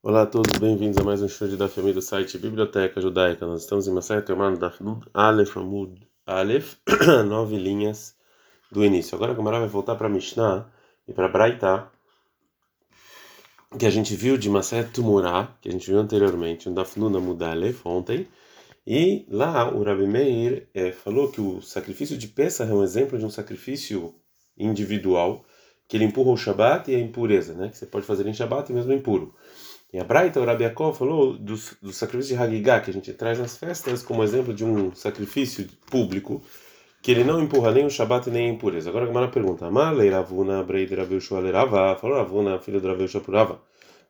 Olá a todos, bem-vindos a mais um estudo da família do site Biblioteca Judaica. Nós estamos em Masai Termano da Aleph Amud Aleph, nove linhas do início. Agora a Gamara vai voltar para Mishnah e para Braita, que a gente viu de Masai Tumurá, que a gente viu anteriormente, no Dafnun Amud Aleph, ontem. E lá o Rabi Meir é, falou que o sacrifício de Pesach é um exemplo de um sacrifício individual, que ele empurra o Shabat e a impureza, né? que você pode fazer em Shabat e mesmo impuro. E a Braita, o Rabi Yaakov, falou do, do sacrifício de Hagigah, que a gente traz nas festas como exemplo de um sacrifício público, que ele não empurra nem o Shabat nem a impureza. Agora a Gamara pergunta, Amalei Ravuna Breid Rabi Rava, falou Ravuna, filho do Rabi Purava.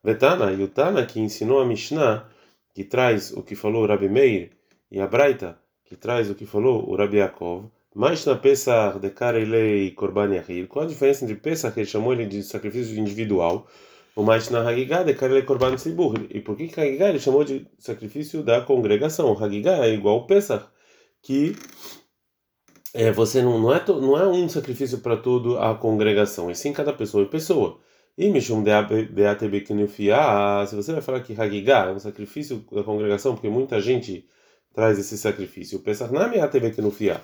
Vetana, e o que ensinou a Mishnah, que traz o que falou o Rabi Meir, e a Braita, que traz o que falou o Rabi Yaakov, mas na Pesach de Karelei Korban Yahir, qual a diferença entre Pesach, que ele chamou ele de sacrifício individual, o mais na Hagigah de Karele Korban Tzibur. E por que Hagigah ele chamou de sacrifício da congregação? Hagigah é igual Pesach, que é, você não, não, é, não é um sacrifício para toda a congregação, é sim cada pessoa e pessoa. E Mishum se você vai falar que Hagigah é um sacrifício da congregação, porque muita gente traz esse sacrifício. Pesach não Beatebe Kinufia.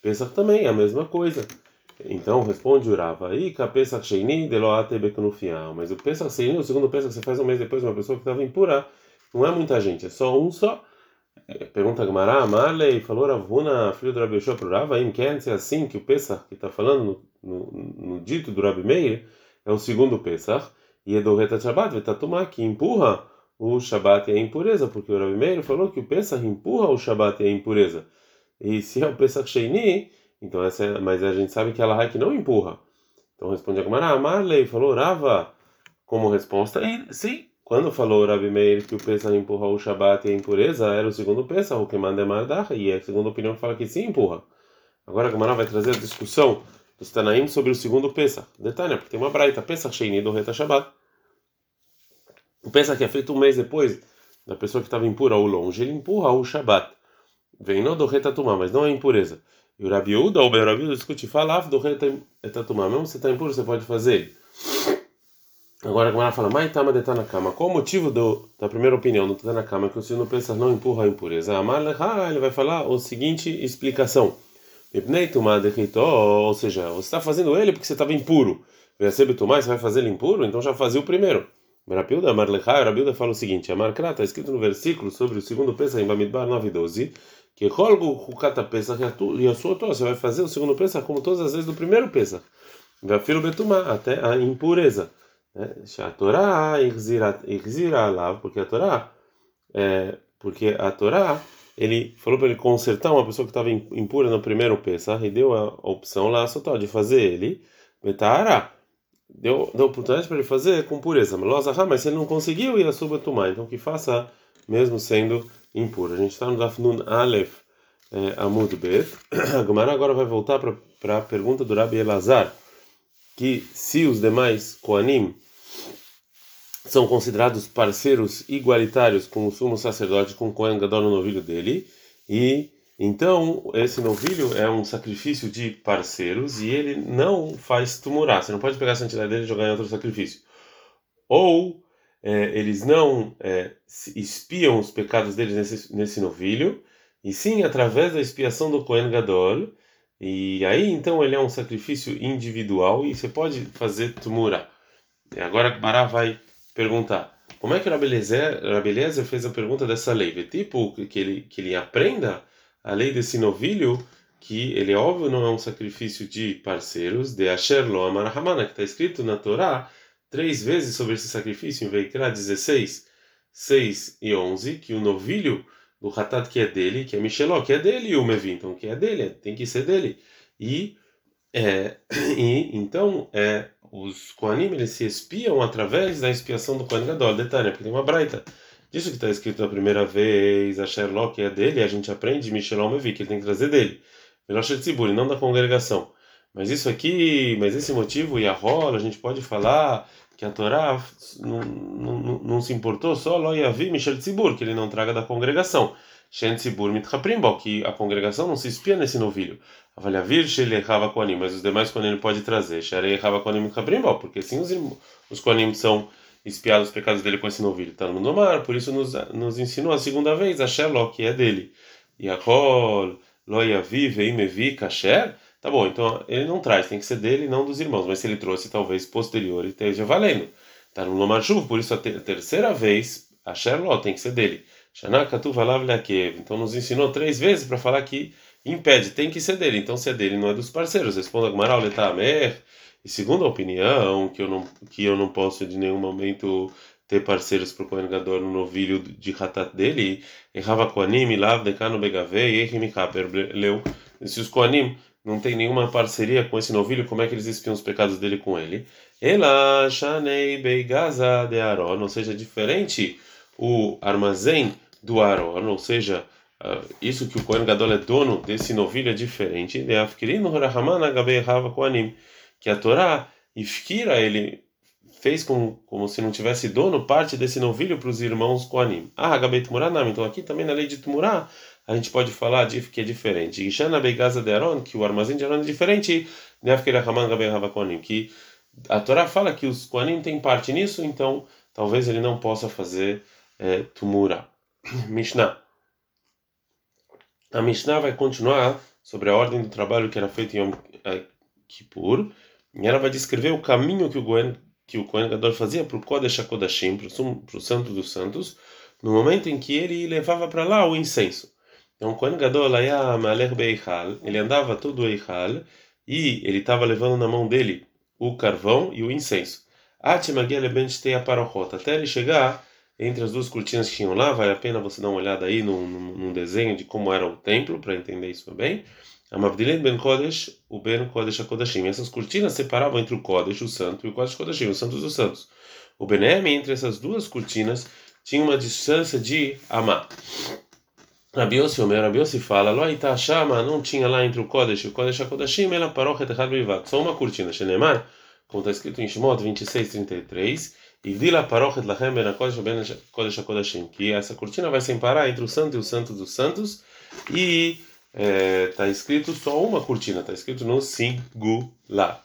Pesach também é a mesma coisa. Então responde Urava, aí Pesach Sheini Deloate Beknufiah. Mas o Pesach Sheini, o segundo Pesach que você faz um mês depois, uma pessoa que estava impura, não é muita gente, é só um só. Pergunta Gamara, Marley, falou Ravuna, filho do Rabi Yoshua para Rava, em quer ser assim que o Pesach que está falando no, no, no, dito do Rabi Meir é o segundo Pesach, e é do Reta Shabbat, Vetatumá, que empurra o Shabbat e a impureza, porque o Rabi Meir falou que o Pesach empurra o Shabbat e a impureza. E se é o Pesach Sheini, então essa é, mas a gente sabe que ela é que não empurra. Então responde a Gamara, ah, Marley falou Rava como resposta, e sim, quando falou Rabi Meir que o Pesach empurra o Shabat e a impureza, era o segundo Pesach, o que manda é Mardach, e é a segunda opinião que fala que sim empurra. Agora a Gamara vai trazer a discussão dos Tanaim sobre o segundo Pesach. Detalhe, porque tem uma braita, Pesach Sheini do Reta Shabat. O Pesach que é feito um mês depois da pessoa que estava impura ou longe, ele empurra o Shabat. Vem no do Reta Tumá, mas não é impureza. E o Rabi Uda, ou o Rabi Uda, discute, fala, do rei etatumá, mesmo se está impuro, você pode fazer. Agora a Gemara fala, mai tama de cama. Qual o motivo do, da primeira opinião do na cama que o senhor pensa não empurra a impureza? Amaleha, ele vai falar a seguinte explicação. Ou seja, você está fazendo ele porque você estava impuro. Mais, você vai fazer ele impuro? Então já fazia o primeiro. Rabilda, Marlecha, Rabilda fala o seguinte: a marcra está escrito no versículo sobre o segundo pensa em Bamidbar 9:12 que Holgo Hukata Pesach e a sua Torá, você vai fazer o segundo Pesach como todas as vezes do primeiro Pesach. Vafilo Betumá, até a impureza. Né? A Torá exira lá, porque a Torá, é, porque a Torá, ele falou para ele consertar uma pessoa que estava impura no primeiro Pesach e deu a opção lá a de fazer ele, Betara, deu, deu oportunidade para ele fazer com pureza. Mas se ele não conseguiu, ir a Subetumá, então que faça mesmo sendo impuro. A gente está no Dafnun Aleph é, Amud Bet. A Gomara agora vai voltar para a pergunta do Rabi Elazar, que se os demais Koanim são considerados parceiros igualitários com o sumo sacerdote, com o Kohen Gadol no novilho dele, e então esse novilho é um sacrifício de parceiros e ele não faz tumurá. Você não pode pegar a santidade dele e jogar em outro sacrifício. Ou é, eles não é, espiam os pecados deles nesse, nesse novilho, e sim através da expiação do Kohen Gadol. E aí então ele é um sacrifício individual e você pode fazer tumura. E agora Bará vai perguntar: como é que Rabelezer fez a pergunta dessa lei? Tipo, que ele, que ele aprenda a lei desse novilho, que ele, óbvio, não é um sacrifício de parceiros, de Asher Lo Amarahamana, que está escrito na Torá três vezes sobre esse sacrifício, em Veikra 16, 6 e 11, que o novilho do Hatat que é dele, que é Micheló, que é dele, e o Mevi, então que é dele, tem que ser dele. E, é, e então é, os Koanim eles se espiam através da expiação do Kohen Gadol, detalhe, porque tem uma braita. Disso que está escrito a primeira vez, a Sherlock é dele, a gente aprende Micheló Mevi, que ele tem que trazer dele. Veloche Tzibur, não da congregação. Mas isso aqui, mas esse motivo e a rola, a gente pode falar que a Torá não, não, não se importou só lo yavi Michel Tzibur, que ele não traga da congregação. Shen Tzibur mitchaprimbo, que a congregação não se espia nesse novilho. Avaliavir shele rava koanim, mas os demais koanim pode trazer. Sharei rava koanim mitchaprimbo, porque sim os, os koanim são espiado os pecados dele com esse novilho. Tá no mar, por isso nos, nos ensinou a segunda vez a Sherlock, que é dele. E a Kol, Loyavi, Veimevi, Kasher. Tá bom, então ele não traz, tem que ser dele, não dos irmãos. Mas se ele trouxe, talvez posterior, e esteja valendo. Tá no Lomar por isso a, a terceira vez, a Sherlock tem que ser dele. Então nos ensinou três vezes para falar que impede, tem que ser dele. Então se é dele, não é dos parceiros. Responda Gmaral Letamer. E segundo a opinião, que eu não, que eu não posso de nenhum momento ter parceiros para o Kohen no novilho de Hatat dele, errava Koanim, Lav, Dekano, Begavei, Ehim, Kaper, Leu. Se os Koanim não tem nenhuma parceria com esse novilho, como é que eles espiam os pecados dele com ele? Ela, Shanei, Beigaza, de Aaron, ou seja, diferente o armazém do Aaron, ou seja, Uh, isso que o Kohen Gadol é dono desse novilho é diferente. Que a Torá, Ifkira, ele fez como, como se não tivesse dono parte desse novilho para os irmãos Koanim. Ah, Gabet Muranam. Então aqui também na lei de Tumurá a gente pode falar de que é diferente. Ishana Begaza de que o armazém de Aaron é diferente. Que a Torá fala que os Koanim têm parte nisso, então talvez ele não possa fazer é, Tumurá. Mishnah. A Mishnah vai continuar sobre a ordem do trabalho que era feito em Yom Kippur, e ela vai descrever o caminho que o Kohen, que o Kohen Gadol fazia para o Kodesh HaKodashim, para o Santo dos Santos, no momento em que ele levava para lá o incenso. Então, o Kohen Gadol ele andava todo o Eichal, e ele estava levando na mão dele o carvão e o incenso. Até ele chegar entre as duas cortinas que tinham lá, vale a pena você dar uma olhada aí num, num desenho de como era o templo, para entender isso bem. Amavdilen ben Kodesh, o ben Kodesh HaKodashim. Essas cortinas separavam entre o Kodesh, o santo, e o Kodesh HaKodashim, o santo dos santos. O Benem, entre essas duas cortinas, tinha uma distância de Amá. Rabiossi, o meu Rabiossi fala, Loita Shama, não tinha lá entre o Kodesh e o Kodesh HaKodashim, ela parou Retechad Bivat. Só uma cortina, Shenemar, como está escrito em Shemot 26, 33, Ivdila parochet lachem ben HaKodesh ben Kodesh HaKodashim. Que essa cortina vai separar entre o santo e o santo dos santos. E está é, escrito só uma cortina, está escrito no singular.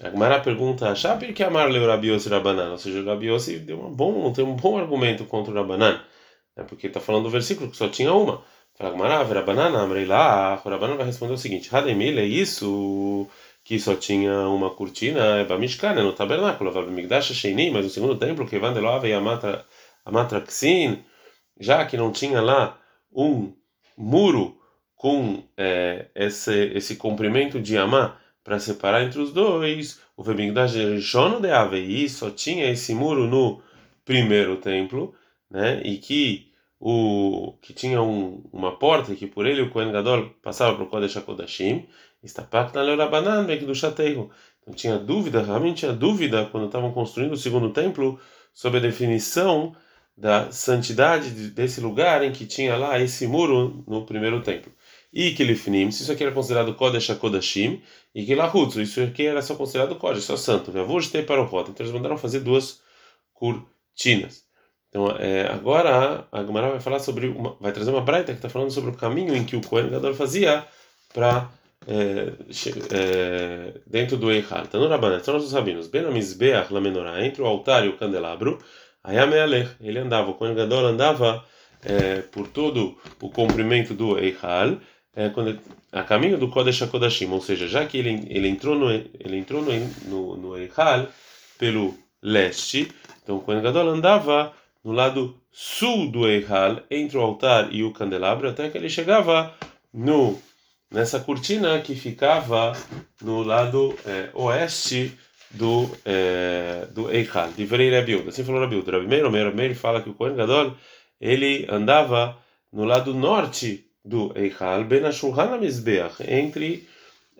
A Gemara pergunta, Shapir que amar leu Rabiose Rabanan? Ou seja, o Rabiose deu um bom, tem um bom argumento contra o Rabanan. Né, porque está falando do versículo que só tinha uma. Fala, Gemara, Rabanan, amrei lá. O Rabanan vai responder o seguinte: Hademil é isso que só tinha uma cortina, é Bamishkan, né, no tabernáculo, Migdash Sheini, mas no segundo templo, que Vandelova e Amatraxin, já que não tinha lá um muro com é, esse, esse comprimento de Amá para separar entre os dois, o Vemigdash Rishon de Avei só tinha esse muro no primeiro templo, né, e que o que tinha um, uma porta que por ele o Kohen Gadol passava para o Kodesh HaKodashim, Estapak na Leurabanan, Mekdushateiro. Então tinha dúvida, realmente tinha dúvida quando estavam construindo o segundo templo sobre a definição da santidade desse lugar em que tinha lá esse muro no primeiro templo. E que Lifnim, se isso aqui era considerado Kodesh HaKodashim, e que Lahutzu, isso aqui era só considerado Kodesh, só santo. Vavur ter para o Rota. Então eles mandaram fazer duas cortinas. Então, é, agora a Gemara vai falar sobre uma, vai trazer uma braita que está falando sobre o caminho em que o Kohen Gadol fazia para é, é, dentro do Eichal. Tá no Rabanan, são os rabinos. Ben la menorá, entre o altar e o candelabro, Ayamealech, ele andava, o Kohen Gadol andava é, por todo o comprimento do Eichal, é, quando, a caminho do Kodesh HaKodashim, ou seja, já que ele, ele entrou no ele entrou no, no, no Eichal pelo leste, então o Kohen Gadol andava no lado sul do Eihal, entre o altar e o candelabro, até que ele chegava no nessa cortina que ficava no lado é, oeste do é, do Eihal, de Verei Rabiud. Assim falou Rabiud. Rabi Meir, Meir, Meir fala que o Kohen Gadol ele andava no lado norte do Eihal, ben Ashulhan entre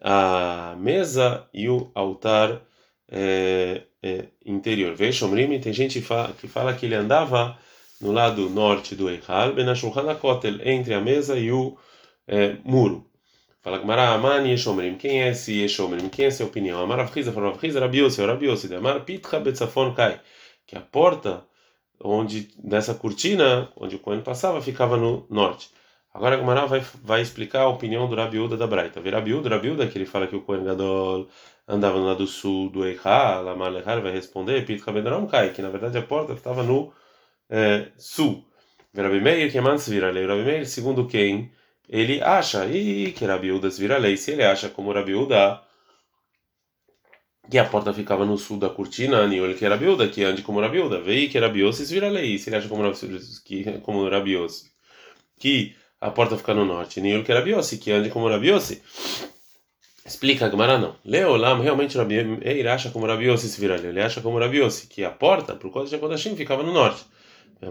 a mesa e o altar é, é, interior. Veshomrim, tem gente que fala, que fala que ele andava no lado norte do Eichal, Benashulchan Kotel, entre a mesa e o é, muro. Fala que Amani Yeshomrim, quem é esse Yeshomrim? Quem é essa opinião? Amar Avchiza, fala Avchiza, Rabiose, Rabiose, Amar Pitcha Betzafon Kai, que a porta onde dessa cortina onde o Cohen passava ficava no norte. Agora a Gemara vai, vai explicar a opinião do Rabiuda da Braita. Vira Rabiuda, Rabiuda, que ele fala que o Kohen Gadol andava no lado sul do Eichá, Lamalechar vai responder, Pit Kabedarom Kai, que na verdade a porta estava no é, sul. Rabi Meir, que é Mans vira lei. Rabi segundo quem ele acha, e que Rabiuda vira lei, se ele acha como Rabiuda que a porta ficava no sul da cortina, ele que era biuda, que ande como rabiuda, veio que era biose, vira lei, se ele acha como que como rabiose, que a porta fica no norte, ele que era biose, que ande como rabiose. Explica a Gemara não. Leolam realmente Rabi Meir acha como Rabiose se vira Ele acha como Rabiose que a porta para o Kodesh Kodashim ficava no norte.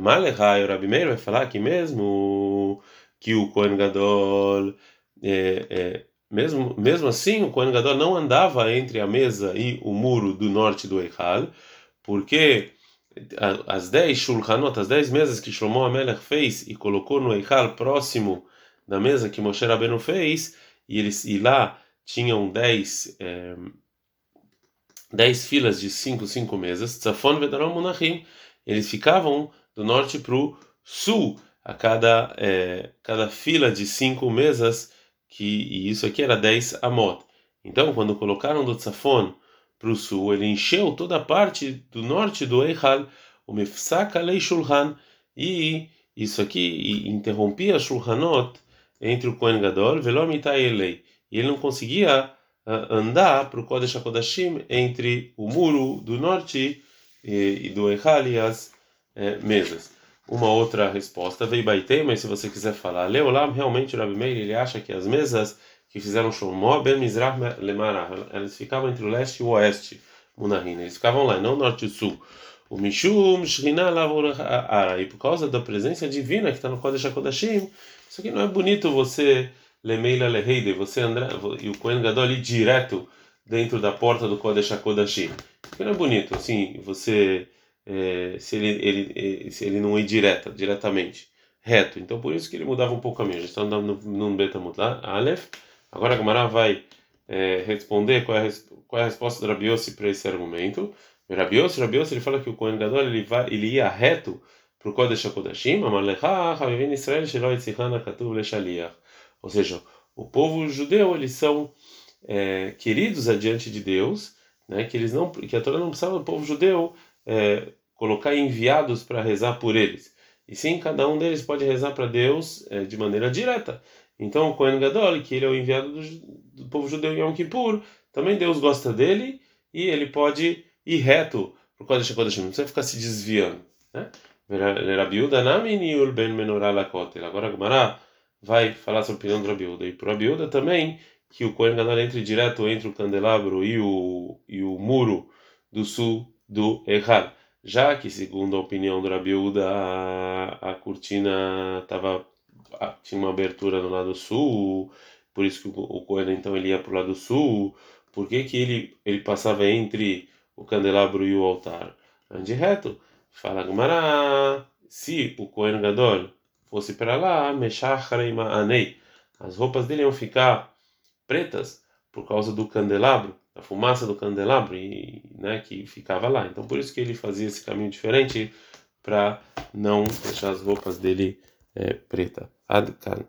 Malechai, o Rabi Meir vai falar que mesmo que o Kohen Gadol é, é, mesmo, mesmo assim, o Kohen Gadol não andava entre a mesa e o muro do norte do Eichal, porque as dez shulchanot, as dez mesas que Shlomo Amelech fez e colocou no Eichal próximo da mesa que Moshe Rabbeinu fez, e, eles, e lá tinham dez, é, dez filas de cinco, cinco mesas, Tzafon Vedarom Munachim, eles ficavam do norte para o sul, a cada, é, cada fila de cinco mesas que e isso aqui era 10 amot. Então, quando colocaram do Tzafon para o sul, ele encheu toda a parte do norte do Eichal, o Mefsak Alei Shulchan, e isso aqui interrompia Shulchanot entre o Kohen Gadol, Velomitai Elei. E ele não conseguia uh, andar para o Kodesh HaKodashim entre o muro do norte e, do Eichal e as eh, mesas uma outra resposta. Veio Baitei, mas se você quiser falar, Leolam, realmente o Rabi Meir, ele acha que as mesas que fizeram Shlomo, Ben Mizrah Lemarah, elas ficavam entre o leste e o oeste, Munahina, eles ficavam lá, não norte e sul. O Mishum Shrina Ara, e por causa da presença divina que está no Kodesh HaKodashim, isso aqui não é bonito você Lemeila Leheide, você andar, e o Kohen Gadol ali direto dentro da porta do Kodesh HaKodashim. Isso aqui não é bonito, assim, você é, se, ele, ele, se ele não ir direta, diretamente, reto. Então por isso que ele mudava um pouco o caminho. Já está andando num beta mudar, Aleph. Agora a vai é, responder qual é, a, qual é a resposta do Rabiossi para esse argumento. Rabiossi, Rabiossi, ele fala que o Kohen Gadol ele, vai, ele ia reto para o Kodesh HaKodashim, Israel Ou seja, o povo judeu, eles são é, queridos adiante de Deus, né, que eles não, que a Torá não precisava do povo judeu é, colocar enviados para rezar por eles. E sim, cada um deles pode rezar para Deus é, de maneira direta. Então, o Kohen Gadol, que ele é o enviado do, do povo judeu em Yom Kippur, também Deus gosta dele e ele pode ir reto para o Kodesh HaKodeshim, não precisa ficar se desviando. Né? Agora a vai falar sobre a opinião do Rabiuda. E para o Rabiuda também, que o Kohen Gadol entre direto entre o candelabro e o, e o muro do sul do Echal. Já que, segundo a opinião do Rabiúda, a, a cortina tava, tinha uma abertura no lado sul, por isso que o, Coelho então ele ia para o lado sul, por que, que ele, ele passava entre o candelabro e o altar? Ande reto. Fala Gumara, se o Cohen Gadol fosse para lá, anei, as roupas dele iam ficar pretas por causa do candelabro da fumaça do candelabro e, né, que ficava lá. Então por isso que ele fazia esse caminho diferente para não deixar as roupas dele preta. Adkan.